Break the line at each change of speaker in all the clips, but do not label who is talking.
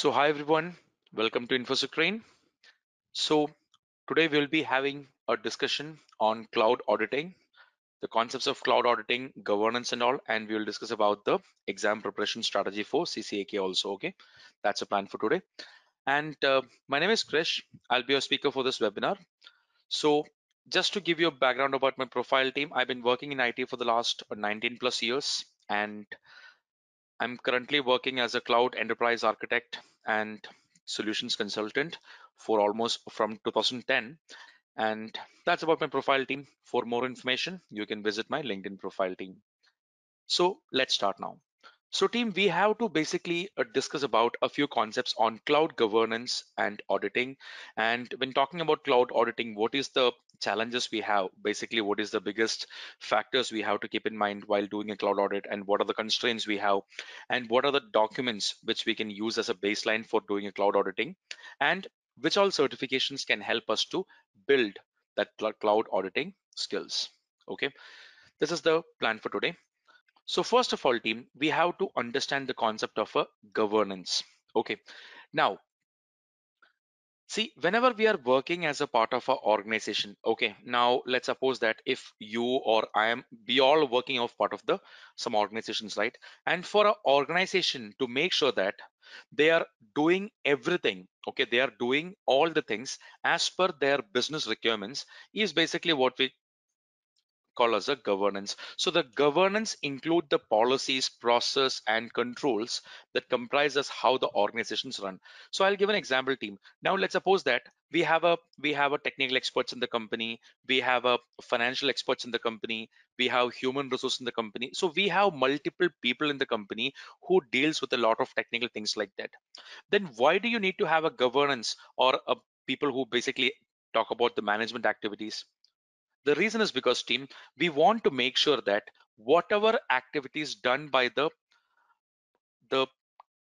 So hi everyone, welcome to InfosecTrain. So today we'll be having a discussion on cloud auditing, the concepts of cloud auditing, governance and all, and we will discuss about the exam preparation strategy for CCAK also, okay? That's a plan for today. And uh, my name is Krish. I'll be your speaker for this webinar. So just to give you a background about my profile team, I've been working in IT for the last 19 plus years and I'm currently working as a cloud enterprise architect and solutions consultant for almost from 2010. And that's about my profile team. For more information, you can visit my LinkedIn profile team. So let's start now. So team, we have to basically uh, discuss about a few concepts on cloud governance and auditing. And when talking about cloud auditing, what is the challenges we have? Basically, what is the biggest factors we have to keep in mind while doing a cloud audit and what are the constraints we have? And what are the documents which we can use as a baseline for doing a cloud auditing? And which all certifications can help us to build that cloud auditing skills? Okay, this is the plan for today. So first of all, team, we have to understand the concept of a governance. Okay. Now, see, whenever we are working as a part of our organization, okay, now let's suppose that if you or I am, we all working of part of the some organizations, right? And for an organization to make sure that they are doing everything, okay, they are doing all the things as per their business requirements is basically what we called as a governance. So the governance include the policies, process, and controls that comprises how the organizations run. So I'll give an example team. Now let's suppose that we have a we have a technical experts in the company, we have a financial experts in the company, we have human resource in the company. So we have multiple people in the company who deals with a lot of technical things like that. Then why do you need to have a governance or a people who basically talk about the management activities the reason is because team, we want to make sure that whatever activities done by the the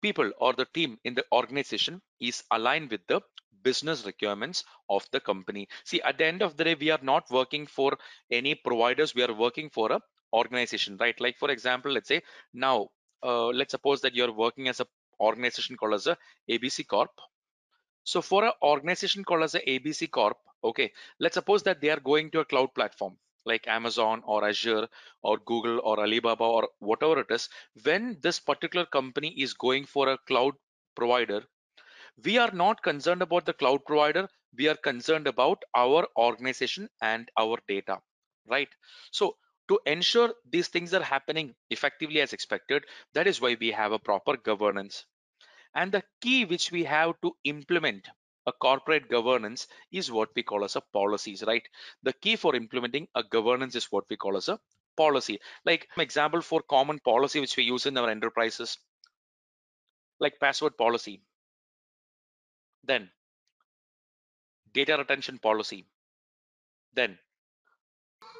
people or the team in the organization is aligned with the business requirements of the company. See, at the end of the day, we are not working for any providers. We are working for a organization, right? Like for example, let's say now, uh, let's suppose that you're working as a organization called as a ABC Corp so for an organization called as a ABC Corp, okay, let's suppose that they are going to a cloud platform like Amazon or Azure or Google or Alibaba or whatever it is. When this particular company is going for a cloud provider, we are not concerned about the cloud provider. We are concerned about our organization and our data, right? So to ensure these things are happening effectively as expected, that is why we have a proper governance. And the key which we have to implement a corporate governance is what we call as a policies, right? The key for implementing a governance is what we call as a policy. Like example for common policy which we use in our enterprises, like password policy, then data retention policy, then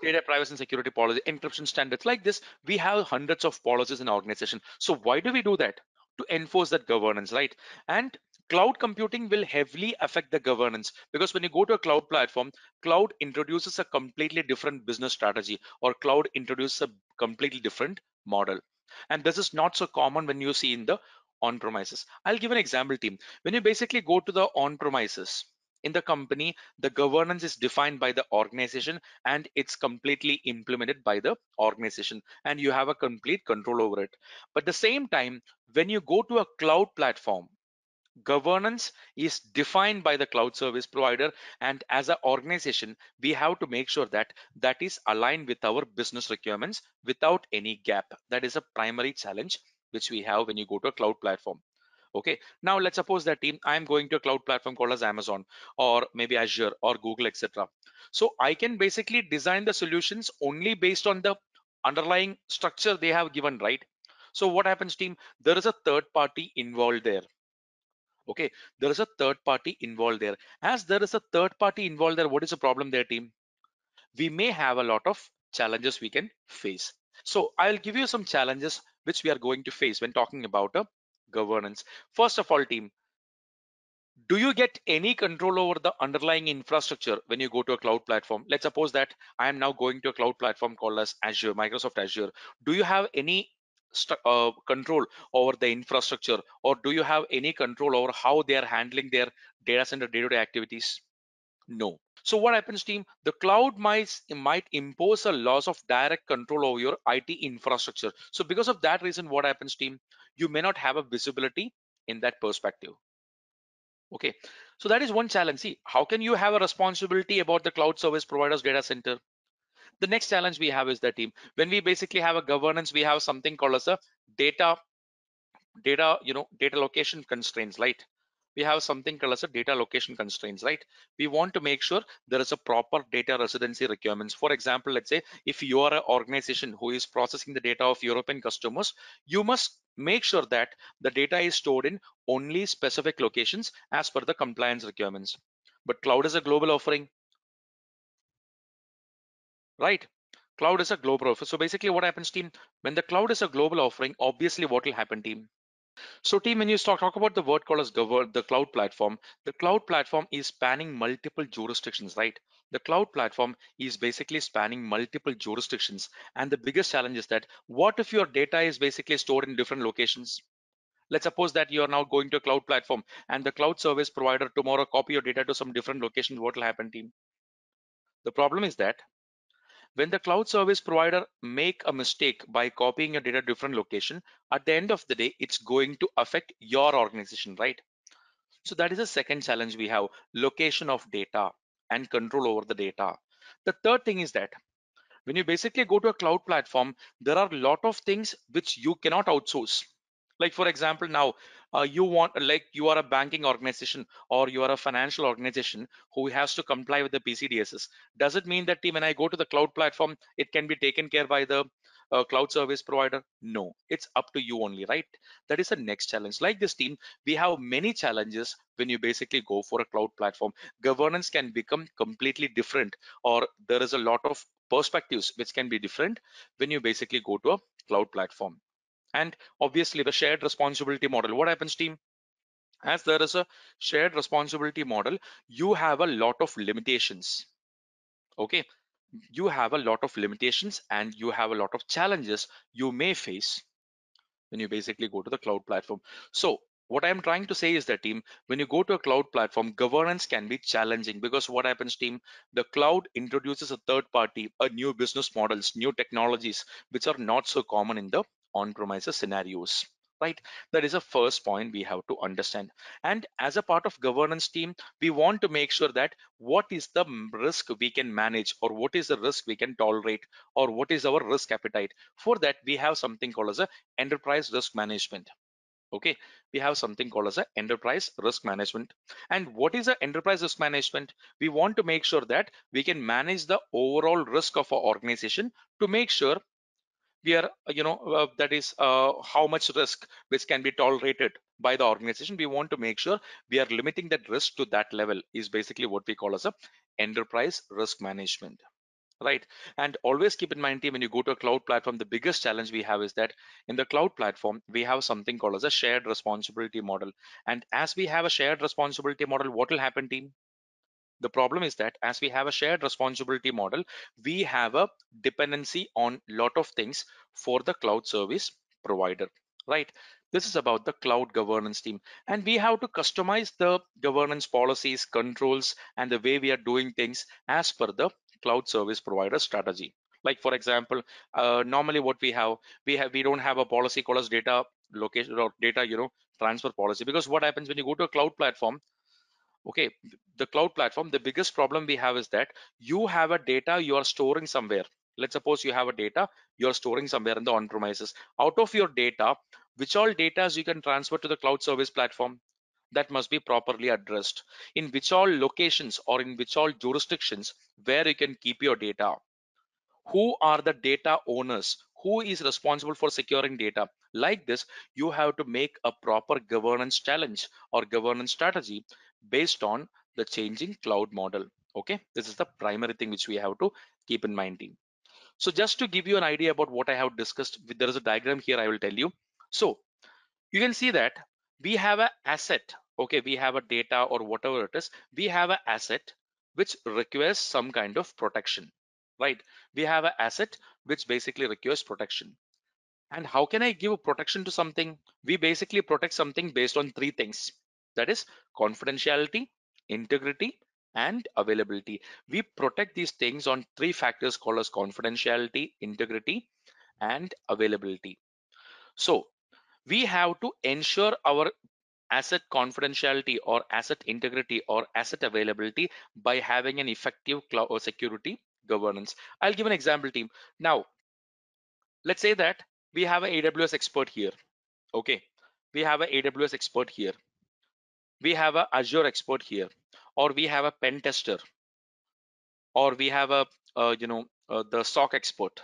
data privacy and security policy, encryption standards like this. We have hundreds of policies in our organization. So why do we do that? To enforce that governance, right? And cloud computing will heavily affect the governance because when you go to a cloud platform, cloud introduces a completely different business strategy or cloud introduces a completely different model. And this is not so common when you see in the on-premises. I'll give an example team. When you basically go to the on-premises, in the company the governance is defined by the organization and it's completely implemented by the organization and you have a complete control over it. But the same time when you go to a cloud platform governance is defined by the cloud service provider and as an organization we have to make sure that that is aligned with our business requirements without any gap. That is a primary challenge which we have when you go to a cloud platform okay. Now let's suppose that team i'm going to a cloud platform called as amazon or maybe azure or google etc so i can basically design the solutions only based on the underlying structure they have given right? So what happens team? There is a third party involved there. Okay. There is a third party involved there. As there is a third party involved there what is the problem there team? We may have a lot of challenges we can face. So i'll give you some challenges which we are going to face when talking about a governance. First of all, team, do you get any control over the underlying infrastructure when you go to a cloud platform? Let's suppose that I am now going to a cloud platform called as Azure, Microsoft Azure. Do you have any uh, control over the infrastructure or do you have any control over how they are handling their data center day-to-day activities no. So what happens team? The cloud might might impose a loss of direct control over your it infrastructure. So because of that reason what happens team? You may not have a visibility in that perspective. Okay. So that is one challenge. See how can you have a responsibility about the cloud service providers data center? The next challenge we have is the team when we basically have a governance we have something called as a data data you know data location constraints right we have something called as a data location constraints right? We want to make sure there is a proper data residency requirements. For example let's say if you are an organization who is processing the data of european customers you must make sure that the data is stored in only specific locations as per the compliance requirements. But cloud is a global offering right? Cloud is a global offer so basically what happens team? When the cloud is a global offering obviously what will happen team so team when you talk, talk about the word called as govern the cloud platform the cloud platform is spanning multiple jurisdictions right? The cloud platform is basically spanning multiple jurisdictions. And the biggest challenge is that what if your data is basically stored in different locations? Let's suppose that you are now going to a cloud platform and the cloud service provider tomorrow copy your data to some different locations what will happen team? The problem is that when the cloud service provider make a mistake by copying a data different location at the end of the day it's going to affect your organization right? So that is the second challenge we have location of data and control over the data. The third thing is that when you basically go to a cloud platform there are a lot of things which you cannot outsource. Like for example now uh, you want like you are a banking organization or you are a financial organization who has to comply with the PCI DSS does it mean that when i go to the cloud platform it can be taken care by the uh, cloud service provider? No. It's up to you only right? That is the next challenge. Like this team we have many challenges when you basically go for a cloud platform. Governance can become completely different or there is a lot of perspectives which can be different when you basically go to a cloud platform and obviously the shared responsibility model. What happens team? As there is a shared responsibility model you have a lot of limitations. Okay? You have a lot of limitations and you have a lot of challenges you may face when you basically go to the cloud platform. So what i'm trying to say is that team when you go to a cloud platform governance can be challenging because what happens team? The cloud introduces a third party a new business models new technologies which are not so common in the on-premises scenarios right? That is a first point we have to understand. And as a part of governance team we want to make sure that what is the risk we can manage or what is the risk we can tolerate or what is our risk appetite. For that we have something called as a enterprise risk management okay? We have something called as a enterprise risk management. And what is a enterprise risk management? We want to make sure that we can manage the overall risk of our organization to make sure we are you know uh, that is uh, how much risk which can be tolerated by the organization. We want to make sure we are limiting that risk to that level is basically what we call as a enterprise risk management right? And always keep in mind team when you go to a cloud platform the biggest challenge we have is that in the cloud platform we have something called as a shared responsibility model. And as we have a shared responsibility model what will happen team the problem is that as we have a shared responsibility model, we have a dependency on lot of things for the cloud service provider, right? This is about the cloud governance team. And we have to customize the governance policies, controls, and the way we are doing things as per the cloud service provider strategy. Like for example, uh, normally what we have, we have we don't have a policy called as data location or data, you know, transfer policy. Because what happens when you go to a cloud platform, okay the cloud platform the biggest problem we have is that you have a data you are storing somewhere. Let's suppose you have a data you're storing somewhere in the on premises out of your data which all data you can transfer to the cloud service platform? That must be properly addressed. In which all locations or in which all jurisdictions where you can keep your data? Who are the data owners? Who is responsible for securing data? Like this you have to make a proper governance challenge or governance strategy based on the changing cloud model okay? This is the primary thing which we have to keep in mind team. So just to give you an idea about what i have discussed there is a diagram here i will tell you. So you can see that we have an asset okay? We have a data or whatever it is we have an asset which requires some kind of protection right? We have an asset which basically requires protection. And how can I give protection to something? We basically protect something based on three things. That is confidentiality, integrity, and availability. We protect these things on three factors called as confidentiality, integrity, and availability. So we have to ensure our asset confidentiality or asset integrity or asset availability by having an effective cloud or uh, security governance. I'll give an example team. Now, let's say that we have an AWS expert here. Okay, we have an AWS expert here. We have a Azure expert here, or we have a pen tester, or we have a uh, you know uh, the SOC expert.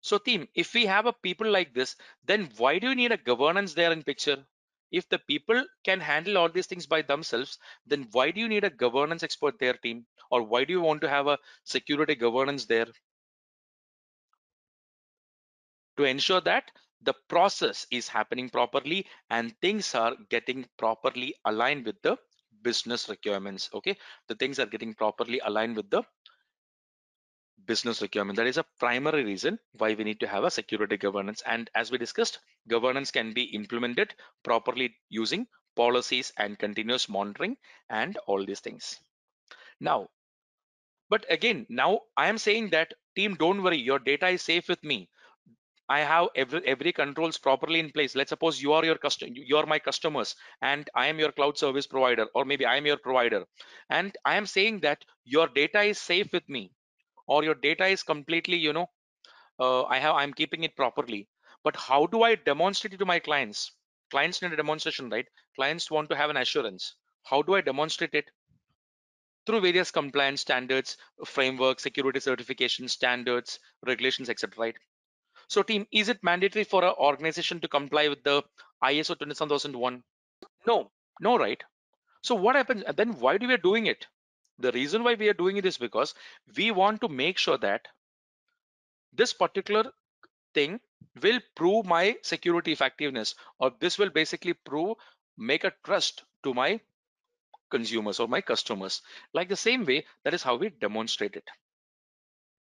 So team, if we have a people like this, then why do you need a governance there in picture? If the people can handle all these things by themselves, then why do you need a governance expert there team? Or why do you want to have a security governance there? To ensure that the process is happening properly and things are getting properly aligned with the business requirements. Okay, the things are getting properly aligned with the business requirement. That is a primary reason why we need to have a security governance. And as we discussed, governance can be implemented properly using policies and continuous monitoring and all these things. Now, but again, now I am saying that team, don't worry, your data is safe with me. I have every every controls properly in place. Let's suppose you are your customer, you are my customers, and I am your cloud service provider, or maybe I am your provider, and I am saying that your data is safe with me or your data is completely you know uh, i have i'm keeping it properly. But how do i demonstrate it to my clients? Clients need a demonstration right? Clients want to have an assurance. How do i demonstrate it? Through various compliance standards framework security certification standards regulations etc right so team is it mandatory for an organization to comply with the iso 27001 no no right? So what happens and then why do we are doing it? The reason why we are doing it is because we want to make sure that this particular thing will prove my security effectiveness or this will basically prove make a trust to my consumers or my customers. Like the same way that is how we demonstrate it.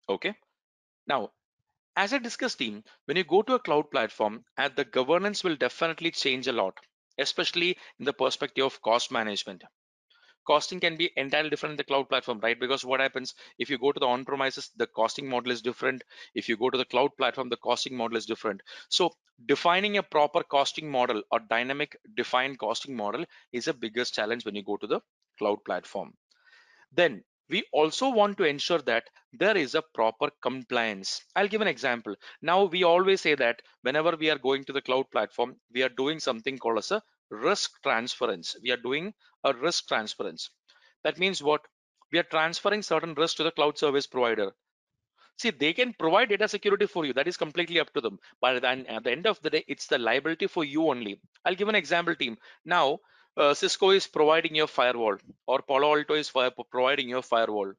Okay? Now as i discussed team when you go to a cloud platform and the governance will definitely change a lot especially in the perspective of cost management costing can be entirely different in the cloud platform, right? Because what happens if you go to the on-premises, the costing model is different. If you go to the cloud platform, the costing model is different. So defining a proper costing model or dynamic defined costing model is a biggest challenge when you go to the cloud platform. Then we also want to ensure that there is a proper compliance. I'll give an example. Now we always say that whenever we are going to the cloud platform, we are doing something called as a risk transference. We are doing a risk transference. That means what? We are transferring certain risk to the cloud service provider. See, they can provide data security for you. That is completely up to them. But then at the end of the day, it's the liability for you only. I'll give an example team. Now, uh, Cisco is providing your firewall or Palo Alto is providing your firewall.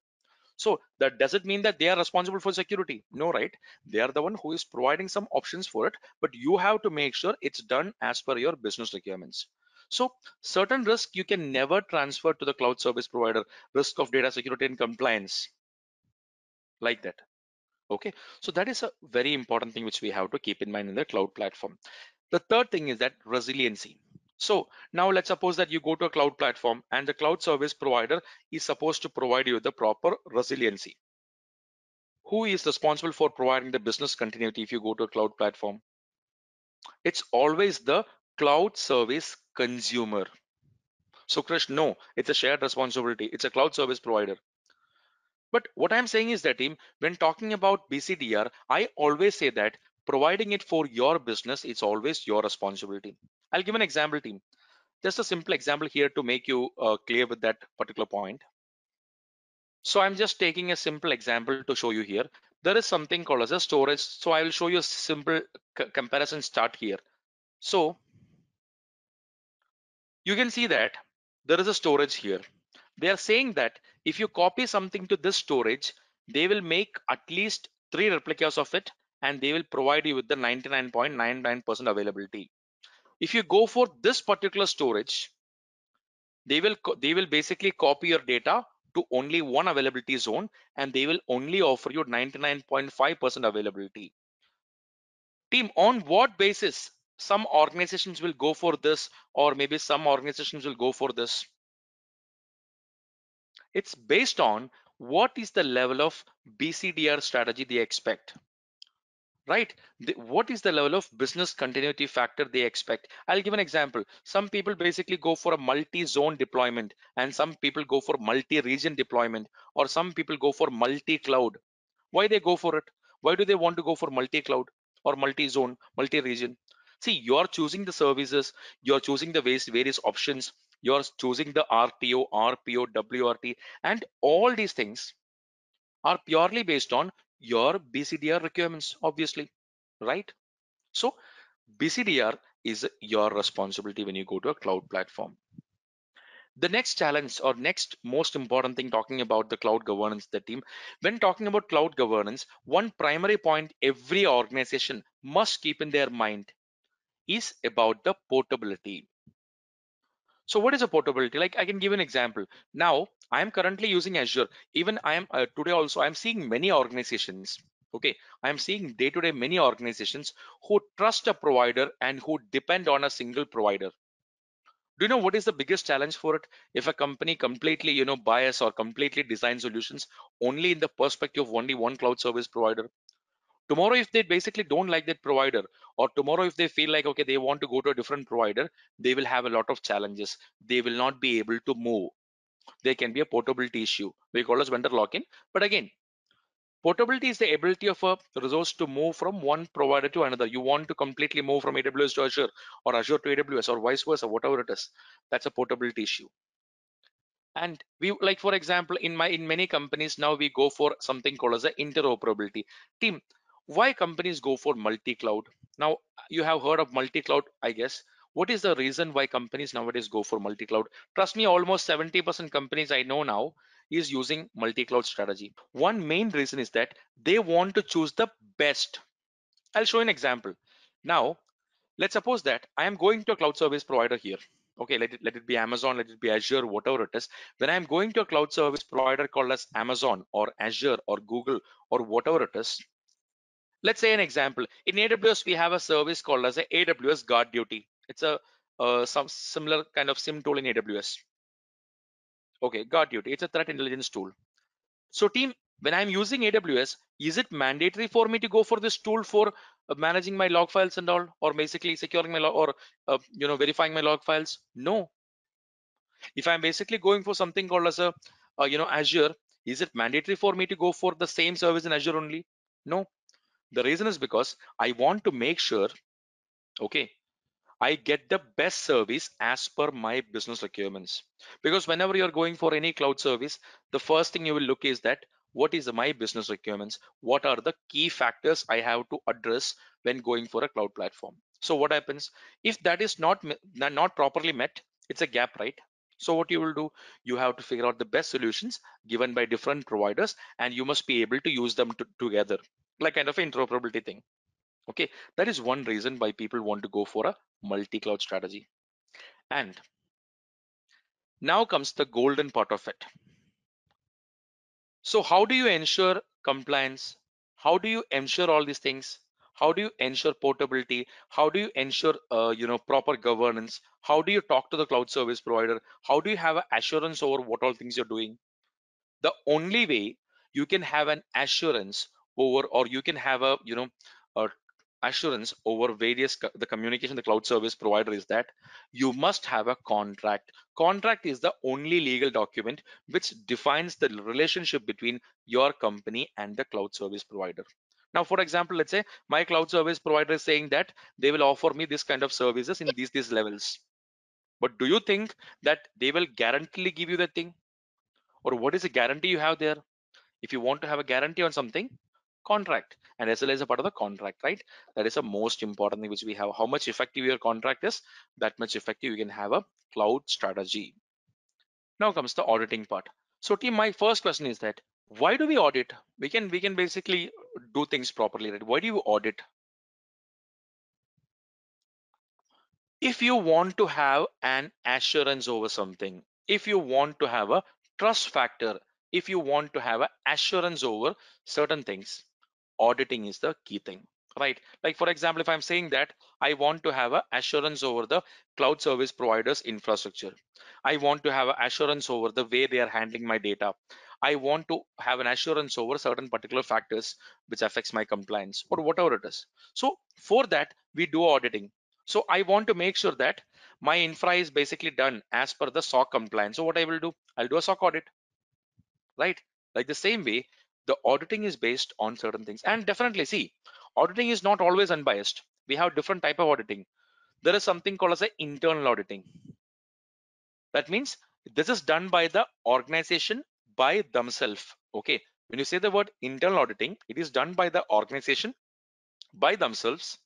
So that doesn't mean that they are responsible for security. No, right? They are the one who is providing some options for it, but you have to make sure it's done as per your business requirements. So certain risk you can never transfer to the cloud service provider, risk of data security and compliance like that. Okay, so that is a very important thing which we have to keep in mind in the cloud platform. The third thing is that resiliency. So now let's suppose that you go to a cloud platform and the cloud service provider is supposed to provide you the proper resiliency. Who is responsible for providing the business continuity if you go to a cloud platform? It's always the cloud service consumer. So Krish, no, it's a shared responsibility. It's a cloud service provider. But what I'm saying is that team, when talking about BCDR, I always say that providing it for your business is always your responsibility. I'll give an example team. Just a simple example here to make you uh, clear with that particular point. So I'm just taking a simple example to show you here. There is something called as a storage. So I will show you a simple comparison start here. So you can see that there is a storage here. They are saying that if you copy something to this storage, they will make at least three replicas of it and they will provide you with the 99.99% availability if you go for this particular storage they will they will basically copy your data to only one availability zone and they will only offer you 99.5% availability. Team on what basis some organizations will go for this or maybe some organizations will go for this? It's based on what is the level of bcdr strategy they expect right? The, what is the level of business continuity factor they expect? I'll give an example. Some people basically go for a multi-zone deployment and some people go for multi-region deployment or some people go for multi-cloud. Why they go for it? Why do they want to go for multi-cloud or multi-zone multi-region? See you're choosing the services you're choosing the various various options you're choosing the rto rpo wrt and all these things are purely based on your BCDR requirements, obviously, right? So BCDR is your responsibility when you go to a cloud platform. The next challenge or next most important thing talking about the cloud governance, the team, when talking about cloud governance, one primary point every organization must keep in their mind is about the portability. So what is a portability? Like I can give an example. Now I am currently using Azure. Even I am uh, today also I'm seeing many organizations. Okay, I am seeing day to day many organizations who trust a provider and who depend on a single provider. Do you know what is the biggest challenge for it? If a company completely, you know, bias or completely design solutions only in the perspective of only one cloud service provider, tomorrow if they basically don't like that provider or tomorrow if they feel like okay they want to go to a different provider they will have a lot of challenges. They will not be able to move. There can be a portability issue. We call as vendor lock-in. But again portability is the ability of a resource to move from one provider to another. You want to completely move from aws to azure or azure to aws or vice versa whatever it is. That's a portability issue. And we like for example in my in many companies now we go for something called as a interoperability. Team why companies go for multi-cloud? Now you have heard of multi-cloud i guess. What is the reason why companies nowadays go for multi-cloud? Trust me almost 70 percent companies i know now is using multi-cloud strategy. One main reason is that they want to choose the best. I'll show an example. Now let's suppose that i am going to a cloud service provider here. Okay let it let it be amazon let it be azure whatever it is. When i'm going to a cloud service provider called as amazon or azure or google or whatever it is Let's say an example. In AWS, we have a service called as a AWS GuardDuty. It's a uh, some similar kind of SIEM tool in AWS. Okay, GuardDuty. It's a threat intelligence tool. So team, when I'm using AWS, is it mandatory for me to go for this tool for uh, managing my log files and all, or basically securing my log or uh, you know verifying my log files? No. If I'm basically going for something called as a uh, you know Azure, is it mandatory for me to go for the same service in Azure only? No. The reason is because I want to make sure, okay, I get the best service as per my business requirements. Because whenever you're going for any cloud service, the first thing you will look is that what is my business requirements? What are the key factors I have to address when going for a cloud platform? So what happens if that is not not properly met? It's a gap, right? So what you will do, you have to figure out the best solutions given by different providers, and you must be able to use them together like kind of interoperability thing. Okay that is one reason why people want to go for a multi-cloud strategy. And now comes the golden part of it. So how do you ensure compliance? How do you ensure all these things? How do you ensure portability? How do you ensure uh, you know proper governance? How do you talk to the cloud service provider? How do you have assurance over what all things you're doing? The only way you can have an assurance over or you can have a you know a assurance over various the communication the cloud service provider is that you must have a contract. Contract is the only legal document which defines the relationship between your company and the cloud service provider. Now for example let's say my cloud service provider is saying that they will offer me this kind of services in these these levels. But do you think that they will guarantee give you that thing? Or what is the guarantee you have there? If you want to have a guarantee on something contract and SLA is a part of the contract, right? That is the most important thing which we have. How much effective your contract is, that much effective you can have a cloud strategy. Now comes the auditing part. So team, my first question is that why do we audit? We can we can basically do things properly, right? Why do you audit? If you want to have an assurance over something, if you want to have a trust factor, if you want to have an assurance over certain things, auditing is the key thing right? Like for example, if I'm saying that I want to have a assurance over the cloud service providers infrastructure. I want to have an assurance over the way they are handling my data. I want to have an assurance over certain particular factors which affects my compliance or whatever it is. So for that, we do auditing. So I want to make sure that my infra is basically done as per the SOC compliance. So what I will do, I'll do a SOC audit, right? Like the same way, the auditing is based on certain things. And definitely see, auditing is not always unbiased. We have different type of auditing. There is something called as an internal auditing. That means this is done by the organization by themselves. Okay. When you say the word internal auditing, it is done by the organization by themselves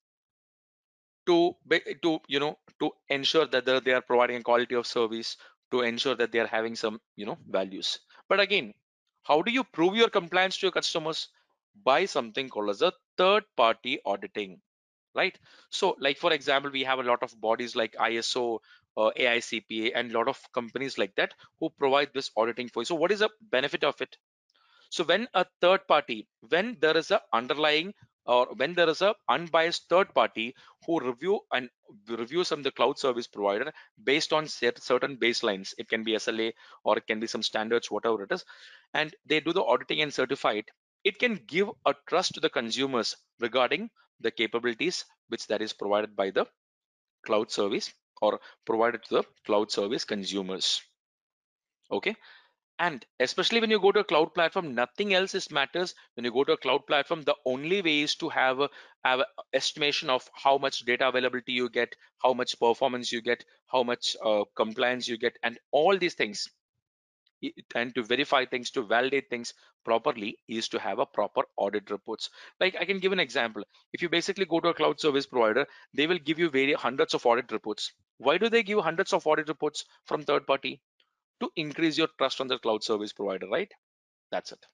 to to you know to ensure that they are providing a quality of service to ensure that they are having some you know values but again how do you prove your compliance to your customers? By something called as a third party auditing right? So like for example we have a lot of bodies like iso uh, aicpa and a lot of companies like that who provide this auditing for you. So what is the benefit of it? So when a third party when there is a underlying or when there is a unbiased third party who review and reviews from the cloud service provider based on certain baselines. It can be sla or it can be some standards whatever it is. And they do the auditing and certify it. It can give a trust to the consumers regarding the capabilities which that is provided by the cloud service or provided to the cloud service consumers. Okay and especially when you go to a cloud platform nothing else is matters. When you go to a cloud platform the only way is to have a, have a estimation of how much data availability you get how much performance you get how much uh, compliance you get and all these things. And to verify things to validate things properly is to have a proper audit reports. Like i can give an example. If you basically go to a cloud service provider they will give you various hundreds of audit reports. Why do they give hundreds of audit reports from third party to increase your trust on the cloud service provider, right? That's it.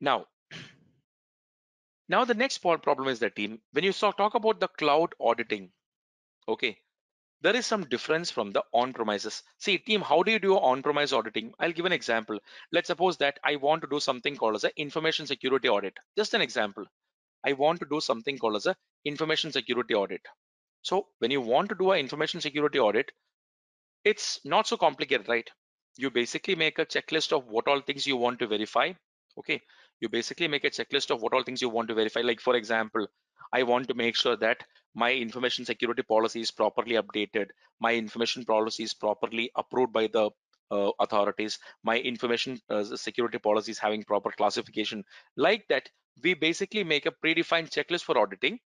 Now, now the next problem is that team, when you talk about the cloud auditing, okay, there is some difference from the on-premises. See team, how do you do on-premise auditing? I'll give an example. Let's suppose that I want to do something called as an information security audit. Just an example. I want to do something called as a information security audit. So when you want to do an information security audit, it's not so complicated, right? You basically make a checklist of what all things you want to verify. Okay. You basically make a checklist of what all things you want to verify. Like for example, I want to make sure that my information security policy is properly updated. My information policy is properly approved by the uh, authorities. My information uh, security policy is having proper classification. Like that, we basically make a predefined checklist for auditing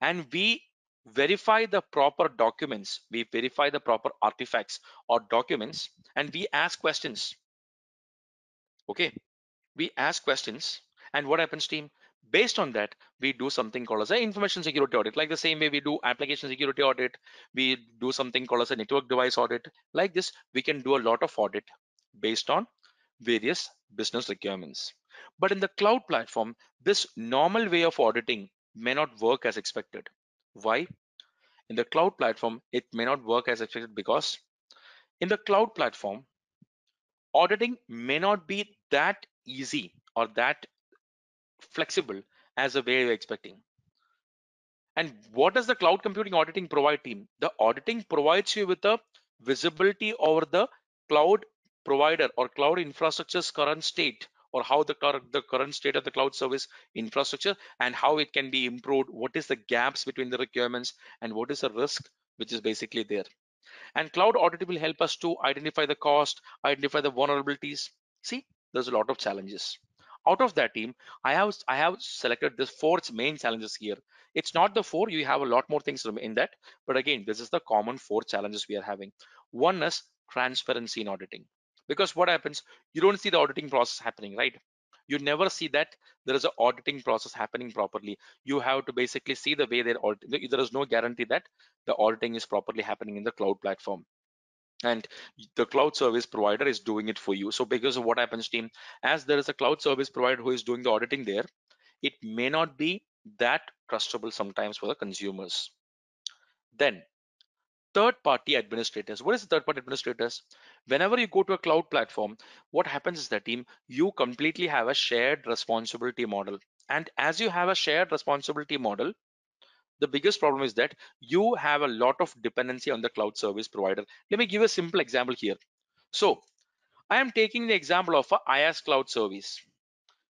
and we verify the proper documents. We verify the proper artifacts or documents and we ask questions. Okay? We ask questions and what happens team? Based on that we do something called as an information security audit. Like the same way we do application security audit we do something called as a network device audit. Like this we can do a lot of audit based on various business requirements. But in the cloud platform this normal way of auditing may not work as expected why? In the cloud platform, it may not work as expected because in the cloud platform, auditing may not be that easy or that flexible as the way you're expecting. And what does the cloud computing auditing provide team? The auditing provides you with a visibility over the cloud provider or cloud infrastructure's current state or how the, the current state of the cloud service infrastructure and how it can be improved what is the gaps between the requirements and what is the risk which is basically there. And cloud audit will help us to identify the cost identify the vulnerabilities. See there's a lot of challenges. Out of that team i have i have selected the four main challenges here. It's not the four you have a lot more things in that but again this is the common four challenges we are having. One is transparency in auditing because what happens you don't see the auditing process happening right? You never see that there is an auditing process happening properly. You have to basically see the way they're there is no guarantee that the auditing is properly happening in the cloud platform. And the cloud service provider is doing it for you. So because of what happens team as there is a cloud service provider who is doing the auditing there it may not be that trustable sometimes for the consumers. Then third party administrators. What is third party administrators whenever you go to a cloud platform what happens is that team you completely have a shared responsibility model And as you have a shared responsibility model, the biggest problem is that you have a lot of dependency on the cloud service provider. Let me give a simple example here. So I am taking the example of a IaaS cloud service.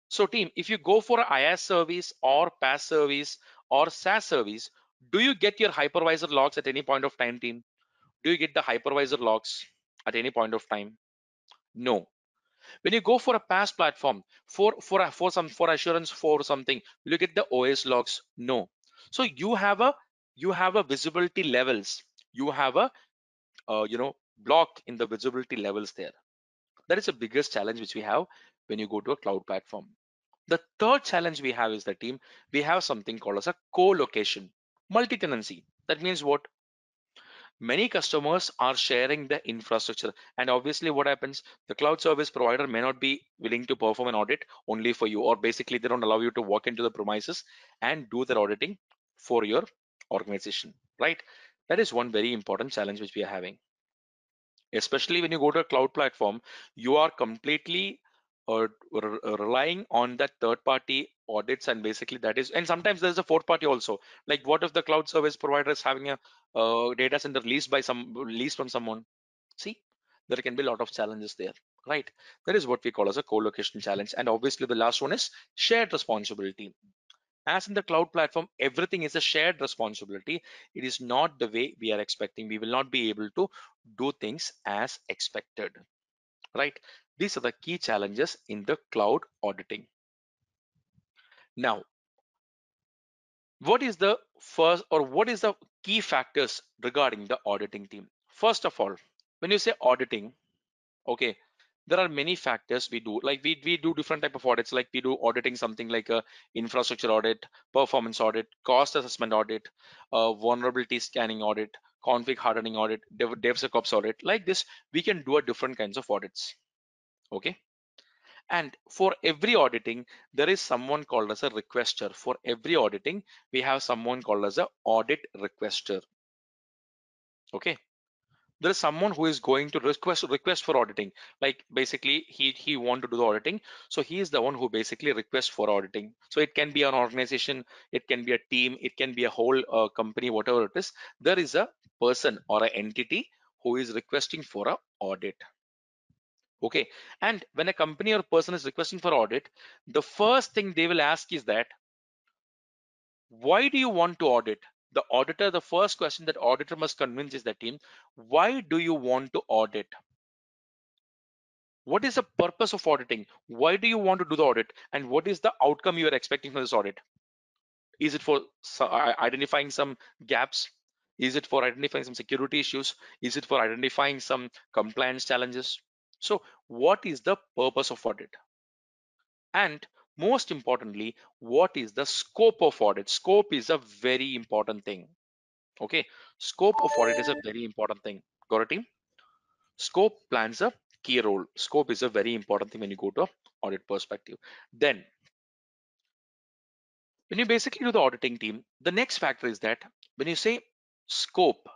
So team, if you go for a IaaS service or PaaS service or SaaS service, do you get your hypervisor logs at any point of time team? Do you get the hypervisor logs at any point of time? No. When you go for a PaaS platform for for for some for assurance for something, will you get the OS logs? No. So you have a you have a visibility levels. You have a uh, you know block in the visibility levels there. That is the biggest challenge which we have when you go to a cloud platform. The third challenge we have is the team. We have something called as a co-location, multi-tenancy. That means what? Many customers are sharing the infrastructure. And obviously what happens? The cloud service provider may not be willing to perform an audit only for you or basically they don't allow you to walk into the premises and do their auditing for your organization right? That is one very important challenge which we are having. Especially when you go to a cloud platform you are completely uh, relying on that third party audits and basically that is and sometimes there's a fourth party also. Like what if the cloud service provider is having a uh, data center leased by some leased from someone? See there can be a lot of challenges there right? That is what we call as a co-location challenge. And obviously the last one is shared responsibility. As in the cloud platform everything is a shared responsibility. It is not the way we are expecting. We will not be able to do things as expected right? These are the key challenges in the cloud auditing now what is the first or what is the key factors regarding the auditing team? First of all when you say auditing okay there are many factors we do. Like we, we do different type of audits. Like we do auditing something like a infrastructure audit performance audit cost assessment audit uh, vulnerability scanning audit config hardening audit dev, devsecops audit. Like this we can do a different kinds of audits. Okay and for every auditing there is someone called as a requester. For every auditing we have someone called as a audit requester. Okay? There is someone who is going to request request for auditing. Like basically he he want to do the auditing. So he is the one who basically requests for auditing. So it can be an organization it can be a team it can be a whole uh, company whatever it is. There is a person or an entity who is requesting for a audit okay. And when a company or person is requesting for audit the first thing they will ask is that why do you want to audit? The auditor the first question that auditor must convince is the team why do you want to audit? What is the purpose of auditing? Why do you want to do the audit? And what is the outcome you are expecting from this audit? Is it for identifying some gaps? Is it for identifying some security issues? Is it for identifying some compliance challenges so what is the purpose of audit? And most importantly, what is the scope of audit? Scope is a very important thing. Okay, scope of audit is a very important thing. Got a team? Scope plans a key role. Scope is a very important thing when you go to audit perspective. Then when you basically do the auditing team, the next factor is that when you say scope,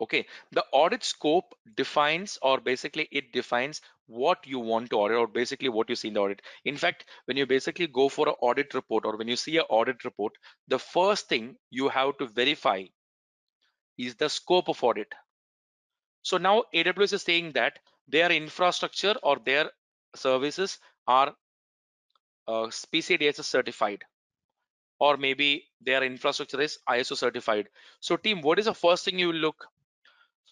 okay the audit scope defines or basically it defines what you want to audit or basically what you see in the audit in fact when you basically go for an audit report or when you see an audit report the first thing you have to verify is the scope of audit so now aws is saying that their infrastructure or their services are uh, PCI certified or maybe their infrastructure is ISO certified. So team, what is the first thing you will look?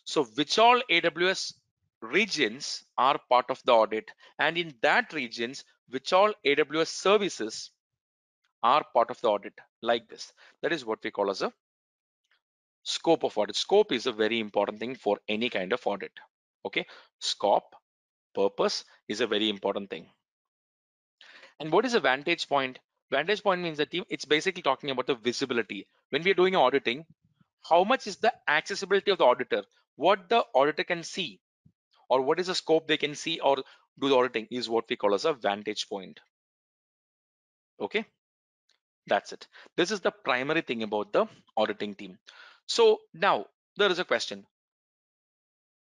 So which all AWS regions are part of the audit and in that regions, which all AWS services are part of the audit like this. That is what we call as a scope of audit. Scope is a very important thing for any kind of audit. Okay, scope, purpose is a very important thing. And what is a vantage point? Vantage point means that it's basically talking about the visibility. When we are doing auditing, how much is the accessibility of the auditor? What the auditor can see or what is the scope they can see or do the auditing is what we call as a vantage point. Okay? That's it. This is the primary thing about the auditing team. So now there is a question.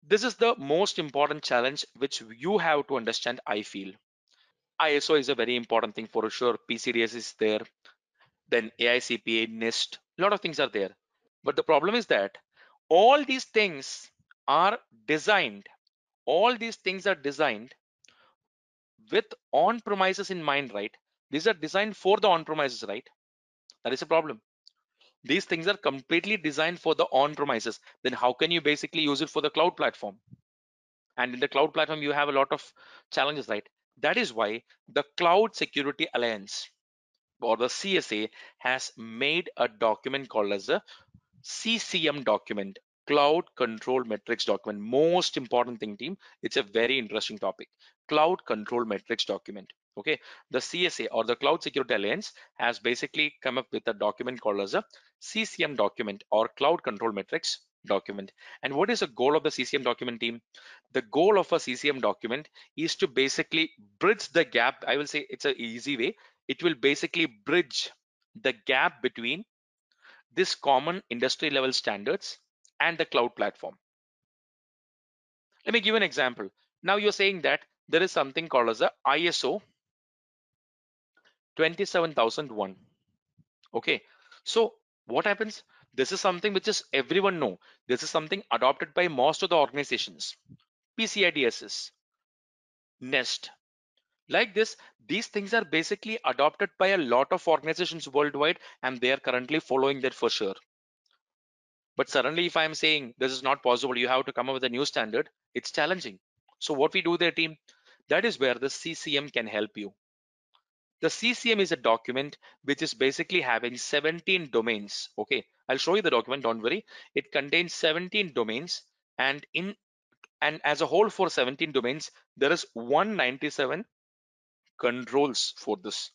This is the most important challenge which you have to understand i feel. Iso is a very important thing for sure. PCI DSS is there. Then AICPA, NIST, a lot of things are there. But the problem is that all these things are designed, all these things are designed with on premises in mind, right? These are designed for the on premises, right? That is a problem. These things are completely designed for the on premises. Then how can you basically use it for the cloud platform? And in the cloud platform, you have a lot of challenges, right? That is why the Cloud Security Alliance or the CSA has made a document called as a CCM document, Cloud Control Matrix document. Most important thing, team. It's a very interesting topic. Cloud Control Matrix document. Okay, the CSA or the Cloud Security Alliance has basically come up with a document called as a CCM document or Cloud Control Matrix document. And what is the goal of the CCM document team? The goal of a CCM document is to basically bridge the gap. I will say it's an easy way. It will basically bridge the gap between this common industry level standards and the cloud platform. Let me give an example. Now you're saying that there is something called as a ISO 27001. Okay, so what happens? This is something which is everyone know. This is something adopted by most of the organizations. PCI DSS, NIST. Like this, these things are basically adopted by a lot of organizations worldwide and they are currently following that for sure. But suddenly if I'm saying this is not possible, you have to come up with a new standard, it's challenging. So what we do there team, that is where the CCM can help you. The CCM is a document which is basically having 17 domains. Okay, I'll show you the document, don't worry. It contains 17 domains and in and as a whole for 17 domains, there is 197 controls for this.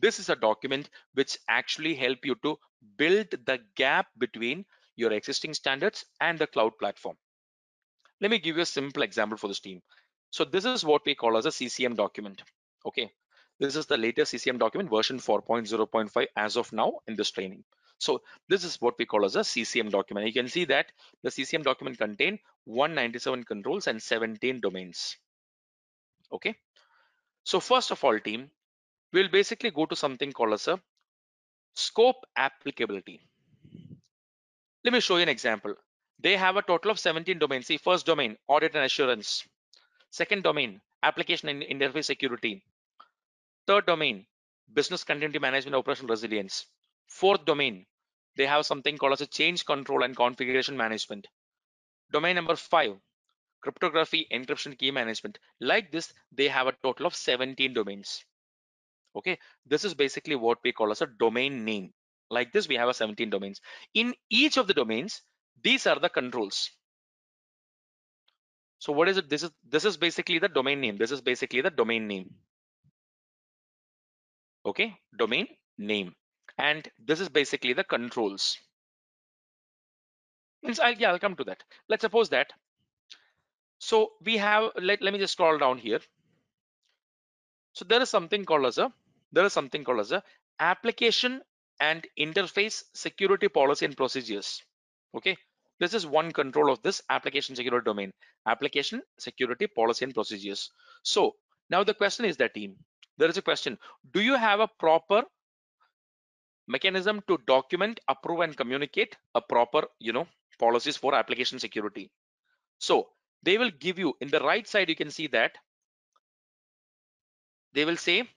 This is a document which actually help you to build the gap between your existing standards and the cloud platform. Let me give you a simple example for this team. So this is what we call as a CCM document. Okay, this is the latest CCM document version 4.0.5 as of now in this training. So this is what we call as a CCM document. You can see that the CCM document contain 197 controls and 17 domains. Okay. So first of all, team, we'll basically go to something called as a scope applicability. Let me show you an example. They have a total of 17 domains. See, first domain, audit and assurance. Second domain, application and interface security. Third domain, business continuity management, operational resilience. Fourth domain, they have something called as a change control and configuration management. Domain number five, cryptography, encryption, key management. Like this, they have a total of 17 domains. Okay, this is basically what we call as a domain name. Like this, we have a 17 domains. In each of the domains, these are the controls. So what is it? This is this is basically the domain name. This is basically the domain name okay domain name and this is basically the controls means I'll, yeah, I'll come to that let's suppose that so we have let, let me just scroll down here. So there is something called as a there is something called as a application and interface security policy and procedures. Okay? This is one control of this application security domain application security policy and procedures. So now the question is that team there is a question. Do you have a proper mechanism to document approve and communicate a proper you know policies for application security? So they will give you in the right side you can see that. They will say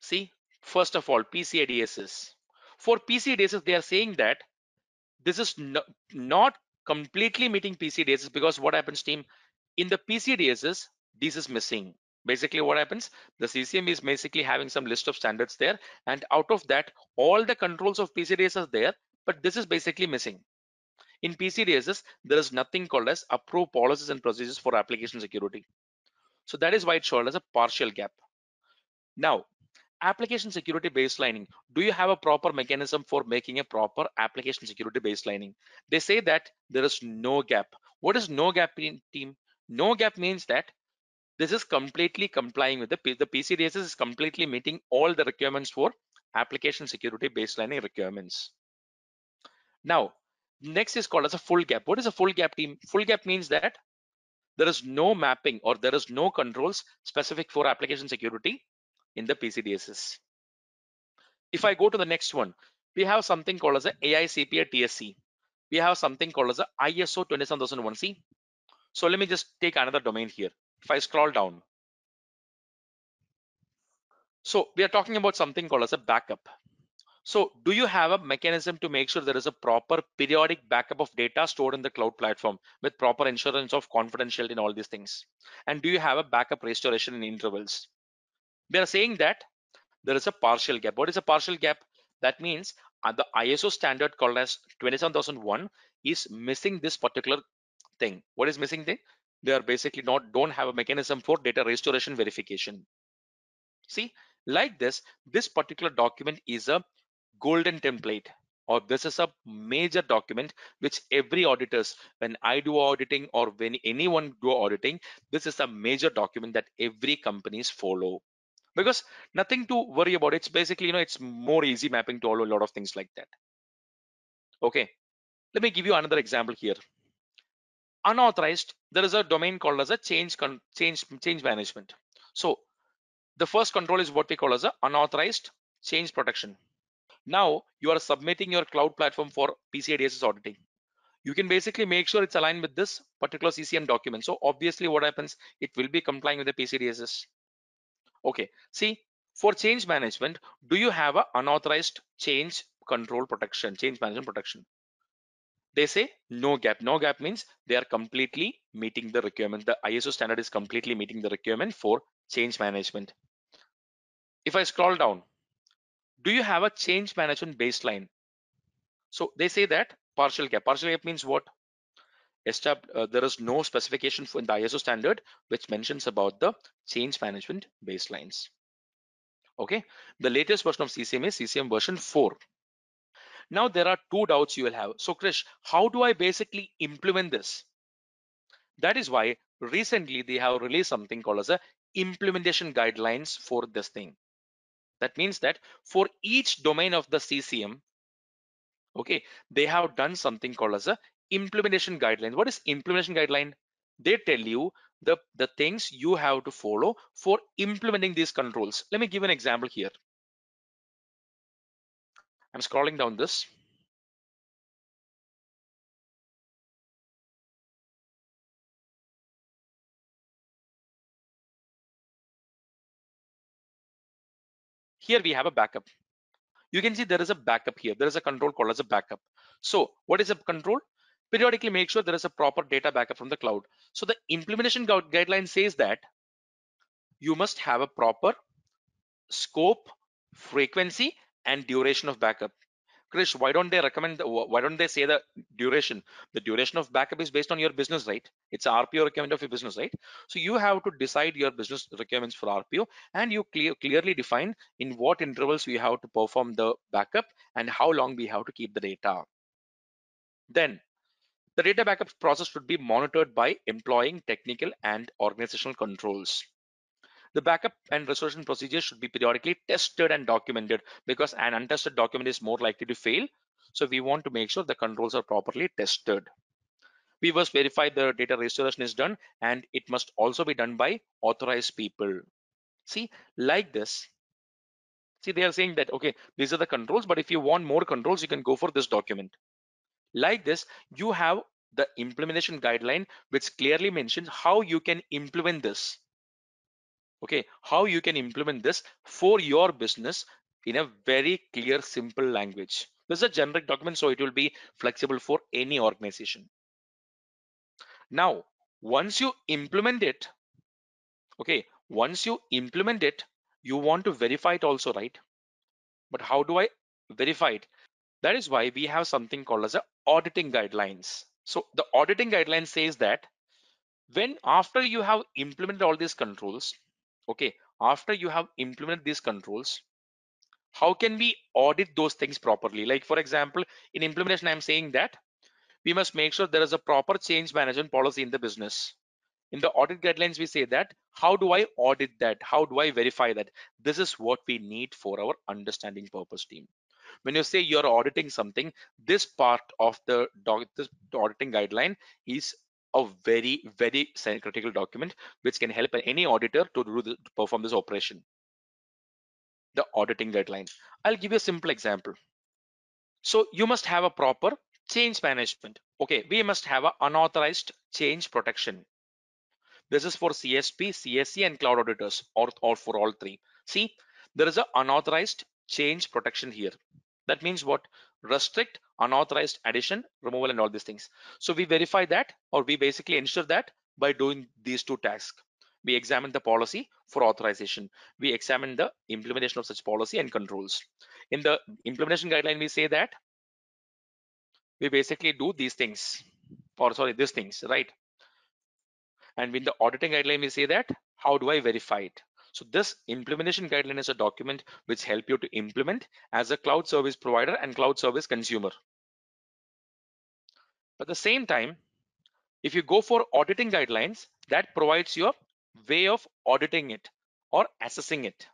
see first of all PCI DSS for PCI DSS they are saying that this is no, not completely meeting PCI DSS because what happens team? In the PCI DSS this is missing. Basically what happens? The ccm is basically having some list of standards there and out of that all the controls of PCI DSS are there but this is basically missing in PCI DSS there is nothing called as approved policies and procedures for application security. So that is why it's shown as a partial gap. Now application security baselining. Do you have a proper mechanism for making a proper application security baselining? They say that there is no gap. What is no gap in team? No gap means that this is completely complying with the, the PCI DSS is completely meeting all the requirements for application security baselining requirements. Now, next is called as a full gap. What is a full gap team? Full gap means that there is no mapping or there is no controls specific for application security in the PCI DSS. if I go to the next one, we have something called as a AICPA TSC. We have something called as a ISO 27001C. So let me just take another domain here. If I scroll down. So we are talking about something called as a backup. So do you have a mechanism to make sure there is a proper periodic backup of data stored in the cloud platform with proper insurance of confidentiality and all these things? And do you have a backup restoration in intervals? We are saying that there is a partial gap. What is a partial gap? That means uh, the ISO standard called as 27001 is missing this particular thing. What is missing thing? They are basically not don't have a mechanism for data restoration verification. See, like this, this particular document is a golden template or this is a major document which every auditors when i do auditing or when anyone do auditing this is a major document that every companies follow. Because nothing to worry about. It's basically you know it's more easy mapping to all a lot of things like that. Okay. Let me give you another example here. Unauthorized there is a domain called as a change change change management. So the first control is what we call as a unauthorized change protection now you are submitting your cloud platform for PCI DSS auditing. You can basically make sure it's aligned with this particular CCM document. So obviously what happens, it will be complying with the PCI DSS. Okay, see, for change management, do you have an unauthorized change control protection, change management protection? They say no gap. No gap means they are completely meeting the requirement. The ISO standard is completely meeting the requirement for change management. If I scroll down, do you have a change management baseline? So they say that partial gap. Partial gap means what? Estab uh, there is no specification for in the ISO standard which mentions about the change management baselines. Okay, the latest version of CCM is CCM version 4. Now there are two doubts you will have. So Krish, how do I basically implement this? That is why recently they have released something called as a implementation guidelines for this thing. That means that for each domain of the CCM, okay, they have done something called as a implementation guideline. What is implementation guideline? They tell you the, the things you have to follow for implementing these controls. Let me give an example here. I'm scrolling down this. Here we have a backup. You can see there is a backup here. There is a control called as a backup. So what is a control? Periodically make sure there is a proper data backup from the cloud. So the implementation guideline says that you must have a proper scope, frequency, and duration of backup. Krish, why don't they recommend, the, why don't they say the duration? The duration of backup is based on your business, right? It's RPO requirement of your business, right? So you have to decide your business requirements for RPO and you clear, clearly define in what intervals we have to perform the backup and how long we have to keep the data. Then the data backup process should be monitored by employing technical and organizational controls. The backup and restoration procedures should be periodically tested and documented because an untested document is more likely to fail. So we want to make sure the controls are properly tested. We must verify the data restoration is done and it must also be done by authorized people. See, like this. See, they are saying that, okay, these are the controls, but if you want more controls, you can go for this document. Like this, you have the implementation guideline, which clearly mentions how you can implement this okay how you can implement this for your business in a very clear simple language? This is a generic document so it will be flexible for any organization. Now once you implement it okay once you implement it you want to verify it also right? But how do i verify it? That is why we have something called as a auditing guidelines. So the auditing guidelines says that when after you have implemented all these controls okay after you have implemented these controls how can we audit those things properly? Like for example in implementation i'm saying that we must make sure there is a proper change management policy in the business. In the audit guidelines we say that how do i audit that? How do i verify that? This is what we need for our understanding purpose team. When you say you're auditing something this part of the this auditing guideline is a very very critical document which can help any auditor to, do the, to perform this operation the auditing guideline. I'll give you a simple example. So you must have a proper change management. Okay, we must have an unauthorized change protection. This is for CSP, CSE and cloud auditors or, or for all three. See, there is an unauthorized change protection here. That means what? Restrict unauthorized addition, removal and all these things. So we verify that or we basically ensure that by doing these two tasks. We examine the policy for authorization. We examine the implementation of such policy and controls. In the implementation guideline, we say that we basically do these things or sorry, these things, right? And in the auditing guideline, we say that how do I verify it? So this implementation guideline is a document which help you to implement as a cloud service provider and cloud service consumer. At the same time, if you go for auditing guidelines, that provides your way of auditing it or assessing it.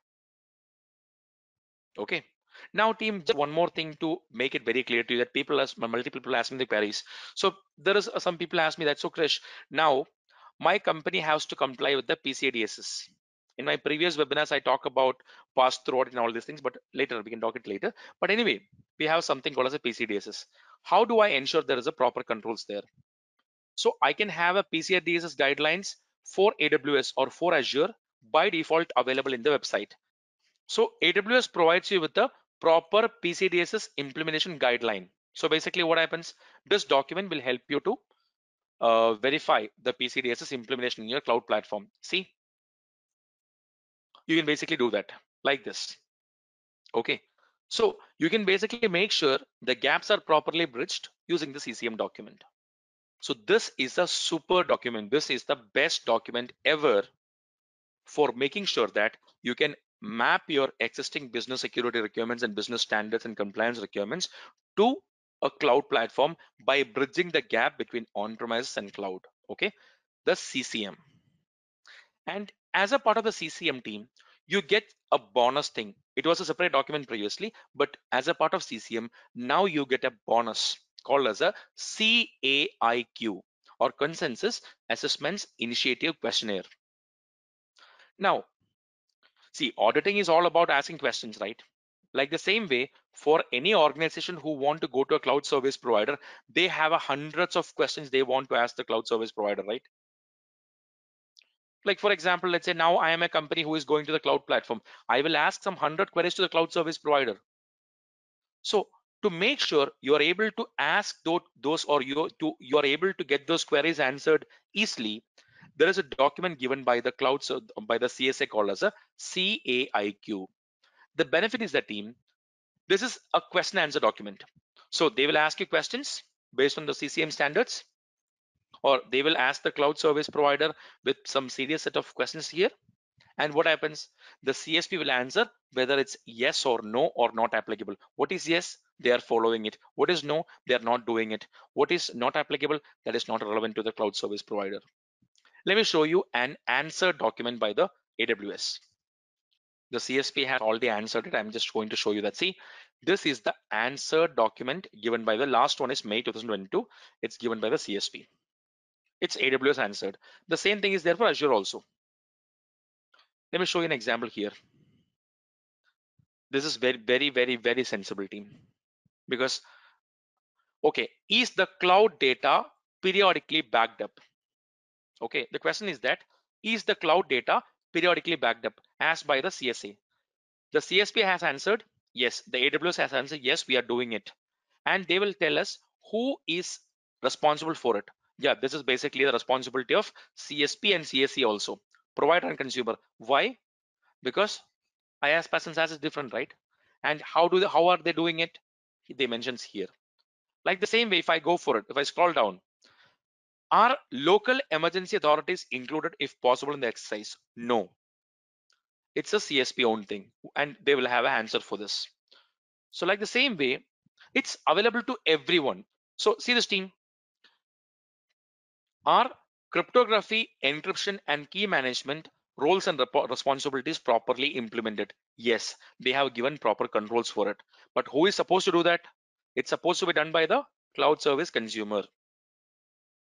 Okay. Now, team, just one more thing to make it very clear to you that people ask multiple people ask me the queries. So there is some people ask me that. So Krish, now my company has to comply with the PCI DSS. In my previous webinars, I talk about pass through and all these things, but later we can talk it later. But anyway, we have something called as a PCI DSS. How do I ensure there is a proper controls there? So I can have a PCI DSS guidelines for AWS or for Azure by default available in the website. So AWS provides you with the proper PCI DSS implementation guideline. So basically what happens, this document will help you to uh, verify the PCI DSS implementation in your cloud platform. See, you can basically do that like this. Okay, so you can basically make sure the gaps are properly bridged using the CCM document. So this is a super document. This is the best document ever for making sure that you can map your existing business security requirements and business standards and compliance requirements to a cloud platform by bridging the gap between on-premise and cloud. Okay, the CCM. And as a part of the CCM team, you get a bonus thing. It was a separate document previously, but as a part of CCM, now you get a bonus called as a CAIQ or Consensus Assessments Initiative Questionnaire. Now, see, auditing is all about asking questions, right? Like the same way, for any organization who want to go to a cloud service provider, they have a hundreds of questions they want to ask the cloud service provider, right? Like for example, let's say now I am a company who is going to the cloud platform. I will ask some hundred queries to the cloud service provider. So to make sure you are able to ask those or you to you are able to get those queries answered easily there is a document given by the cloud so by the csa called as a caiq the benefit is that team this is a question answer document so they will ask you questions based on the ccm standards or they will ask the cloud service provider with some serious set of questions here. And what happens? The csp will answer whether it's yes or no or not applicable. What is yes? They are following it. What is no? They are not doing it. What is not applicable? That is not relevant to the cloud service provider. Let me show you an answer document by the aws the csp has already answered it. I'm just going to show you that. See this is the answer document given by the last one is may 2022 it's given by the csp it's aws answered. The same thing is there for azure also. Let me show you an example here. This is very very very very sensible team. Because okay is the cloud data periodically backed up? Okay the question is that is the cloud data periodically backed up as by the csa the csp has answered yes. The aws has answered yes we are doing it. And they will tell us who is responsible for it yeah this is basically the responsibility of csp and csc also. Provider and consumer. Why? Because IaaS PaaS and SaaS is different right? And how do they how are they doing it? They mentions here. Like the same way if i go for it if i scroll down are local emergency authorities included if possible in the exercise? No. It's a csp own thing and they will have an answer for this. So like the same way it's available to everyone. So see this team are cryptography encryption and key management roles and responsibilities properly implemented? Yes they have given proper controls for it. But who is supposed to do that? It's supposed to be done by the cloud service consumer.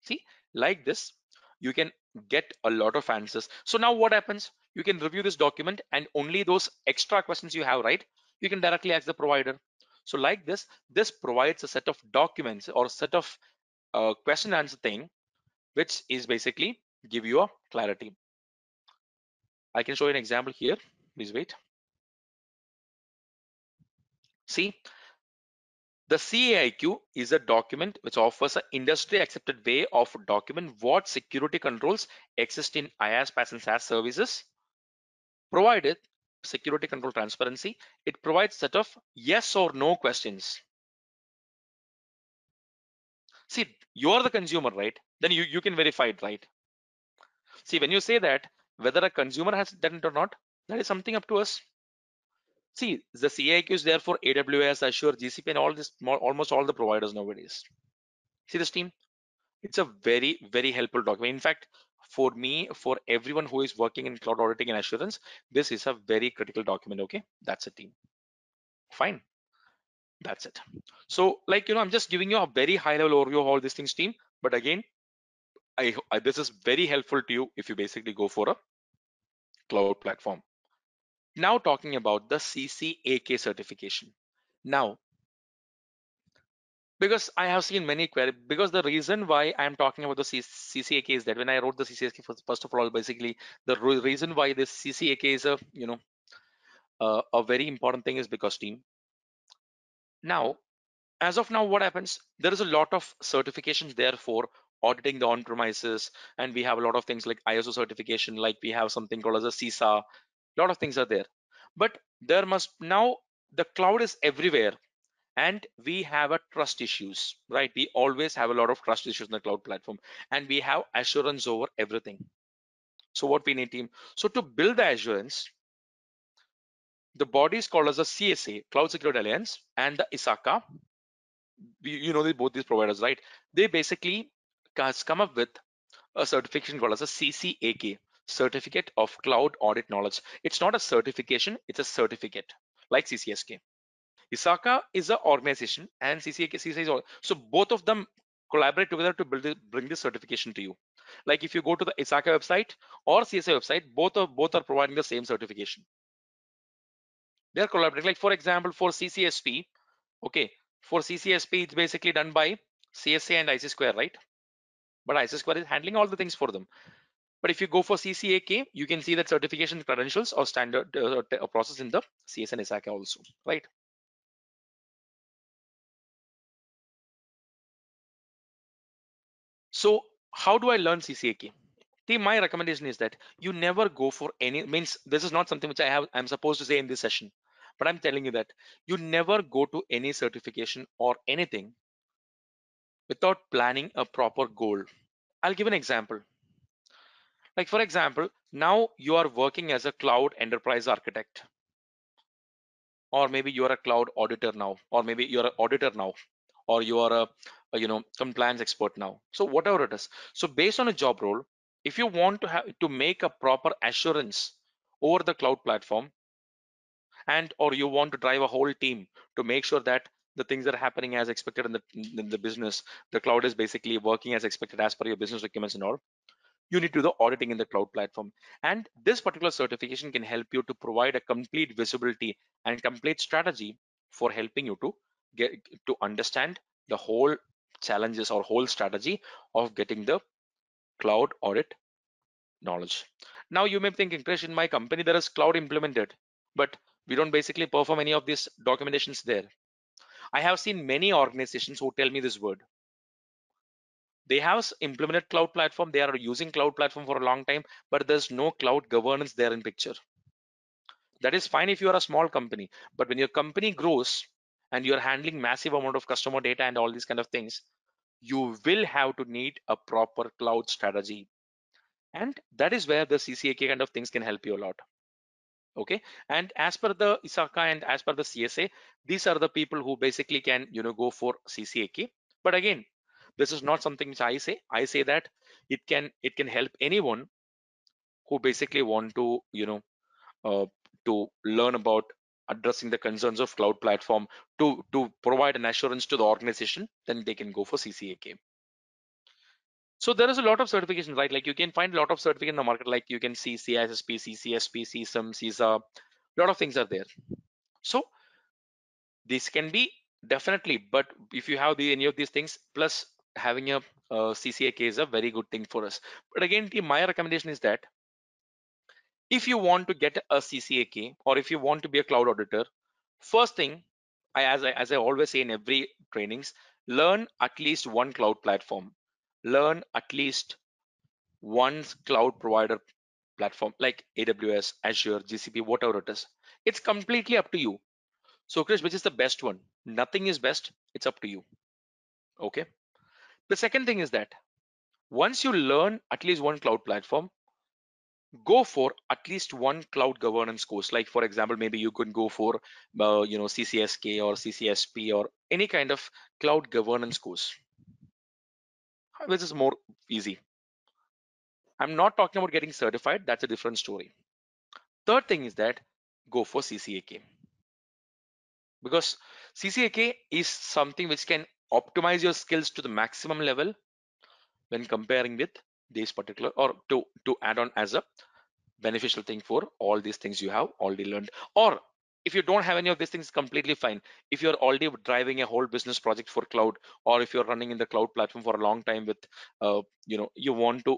See like this you can get a lot of answers. So now what happens? You can review this document and only those extra questions you have, right? You can directly ask the provider. So like this, this provides a set of documents or a set of uh, question answer thing, which is basically give you a clarity. I can show you an example here. Please wait. See, the CAIQ is a document which offers an industry accepted way of document what security controls exist in IaaS, PaaS and SaaS services. Provided security control transparency, it provides set of yes or no questions. See, you are the consumer, right? Then you, you can verify it, right? See, when you say that whether a consumer has done it or not, that is something up to us. See, the CAIQ is there for AWS, Azure, GCP, and all this, almost all the providers nowadays. See this team? It's a very, very helpful document. In fact, for me, for everyone who is working in cloud auditing and assurance, this is a very critical document. Okay, that's a team. Fine. That's it. So, like you know, I'm just giving you a very high-level overview of all these things, team. But again, I, I this is very helpful to you if you basically go for a cloud platform. Now talking about the CCAK certification. Now, because I have seen many queries, because the reason why I'm talking about the CCAK is that when I wrote the CCAK, first of all, basically the reason why this CCAK is a, you know, uh, a very important thing is because team. Now, as of now, what happens? There is a lot of certifications there for auditing the on-premises, and we have a lot of things like ISO certification, like we have something called as a CISA, a. Lot of things are there. But there must now the cloud is everywhere and we have a trust issues right? We always have a lot of trust issues in the cloud platform and we have assurance over everything. So what we need team? So to build the assurance the bodies called as a CSA Cloud Security Alliance and the ISACA you know both these providers right they basically has come up with a certification called as a CCAK certificate of cloud audit knowledge. It's not a certification, it's a certificate like CCSK. ISACA is an organization and CCAK, CCA is all. So both of them collaborate together to build bring this certification to you. Like if you go to the ISACA website or CSA website, both are both are providing the same certification. They're collaborating. Like for example, for CCSP, okay, for CCSP, it's basically done by CSA and IC Square, right? But IC Square is handling all the things for them. But if you go for CCAK, you can see that certification credentials or standard uh, uh process in the CS and ISACA also, right? So how do I learn CCAK? See, my recommendation is that you never go for any means this is not something which I have I'm supposed to say in this session, but I'm telling you that you never go to any certification or anything without planning a proper goal. I'll give an example. Like for example, now you are working as a cloud enterprise architect. Or maybe you are a cloud auditor now, or maybe you're an auditor now, or you are a, a you know compliance expert now. So whatever it is. So based on a job role, if you want to have to make a proper assurance over the cloud platform, and or you want to drive a whole team to make sure that the things that are happening as expected in the in the business, the cloud is basically working as expected as per your business requirements and all you need to do the auditing in the cloud platform. And this particular certification can help you to provide a complete visibility and complete strategy for helping you to get to understand the whole challenges or whole strategy of getting the cloud audit knowledge. Now you may be thinking, Krish, in my company there is cloud implemented, but we don't basically perform any of these documentations there. I have seen many organizations who tell me this word they have implemented cloud platform they are using cloud platform for a long time but there's no cloud governance there in picture that is fine if you are a small company but when your company grows and you're handling massive amount of customer data and all these kind of things you will have to need a proper cloud strategy. And that is where the ccak kind of things can help you a lot. Okay? And as per the ISACA and as per the csa these are the people who basically can you know go for ccak but again this is not something which i say. I say that it can it can help anyone who basically want to you know uh, to learn about addressing the concerns of cloud platform to to provide an assurance to the organization then they can go for ccak So there is a lot of certifications, right? Like you can find a lot of certificate in the market, like you can see CISSP, CCSP, CSAM, CISA, a lot of things are there. So this can be definitely, but if you have the, any of these things, plus having a, uh, a CCAK is a very good thing for us. But again, my recommendation is that if you want to get a CCAK or if you want to be a cloud auditor, first thing, I, as, I, as I always say in every trainings, learn at least one cloud platform. Learn at least one cloud provider platform like AWS, Azure, GCP, whatever it is. It's completely up to you. So Krish, which is the best one? Nothing is best. It's up to you. Okay. The second thing is that once you learn at least one cloud platform, go for at least one cloud governance course. Like for example, maybe you could go for, uh, you know, CCSK or CCSP or any kind of cloud governance course, which is more easy. I'm not talking about getting certified. That's a different story. Third thing is that go for CCAK because CCAK is something which can optimize your skills to the maximum level when comparing with this particular or to to add on as a beneficial thing for all these things you have already learned or if you don't have any of these things completely fine if you're already driving a whole business project for cloud or if you're running in the cloud platform for a long time with uh, you know you want to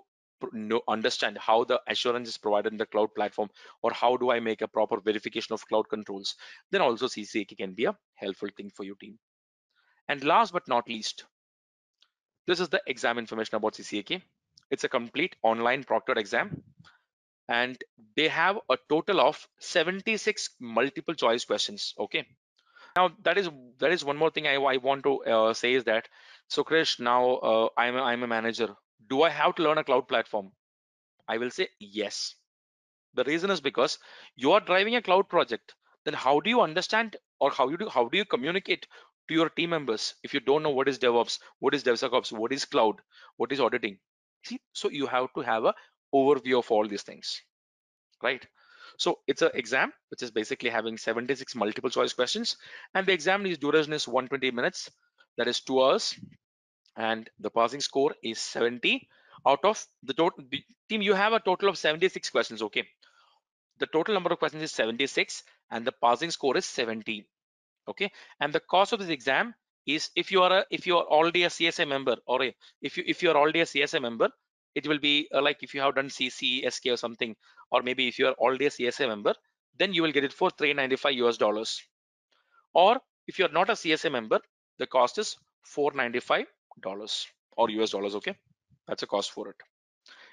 know, understand how the assurance is provided in the cloud platform or how do I make a proper verification of cloud controls, then also CCAK can be a helpful thing for your team. And last but not least, this is the exam information about CCAK. It's a complete online proctored exam and they have a total of 76 multiple choice questions. Okay. Now that is that is one more thing I, I want to uh, say is that so Krish now uh, I'm a, I'm a manager do I have to learn a cloud platform? I will say yes. The reason is because you are driving a cloud project. Then how do you understand or how you do how do you communicate to your team members if you don't know what is DevOps, what is DevSecOps, what is cloud, what is auditing? So you have to have a overview of all these things, right? So it's an exam which is basically having 76 multiple choice questions, and the exam is duration is 120 minutes. That is two hours and the passing score is 70 out of the total team you have a total of 76 questions okay the total number of questions is 76 and the passing score is 70 okay and the cost of this exam is if you are a if you are already a CSA member or a, if you if you are already a CSA member it will be uh, like if you have done CC SK or something or maybe if you are already a CSA member then you will get it for 395 US dollars or if you are not a CSA member the cost is 495 dollars or US dollars. Okay, that's a cost for it.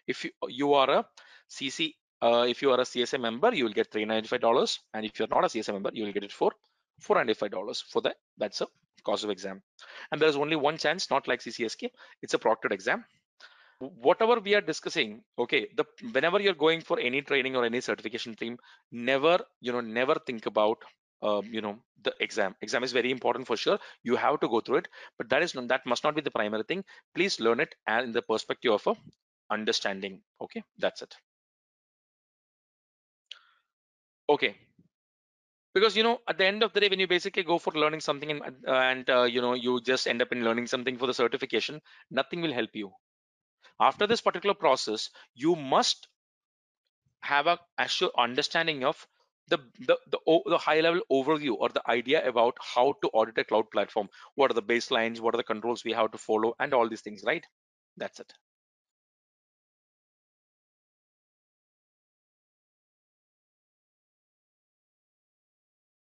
If you, you are a CC, uh, if you are a CSA member, you will get $395, and if you're not a CSA member, you will get it for $495 for that. That's a cost of exam. And there's only one chance, not like CCSK, it's a proctored exam. Whatever we are discussing, okay, the whenever you're going for any training or any certification team, never, you know, never think about um, you know the exam. Exam is very important for sure. You have to go through it. But that is that must not be the primary thing. Please learn it and in the perspective of a understanding. Okay that's it. Okay because you know at the end of the day when you basically go for learning something and, uh, and uh, you know you just end up in learning something for the certification nothing will help you after this particular process you must have a actual understanding of the, the, the, the high level overview or the idea about how to audit a cloud platform. What are the baselines? What are the controls we have to follow and all these things, right? That's it.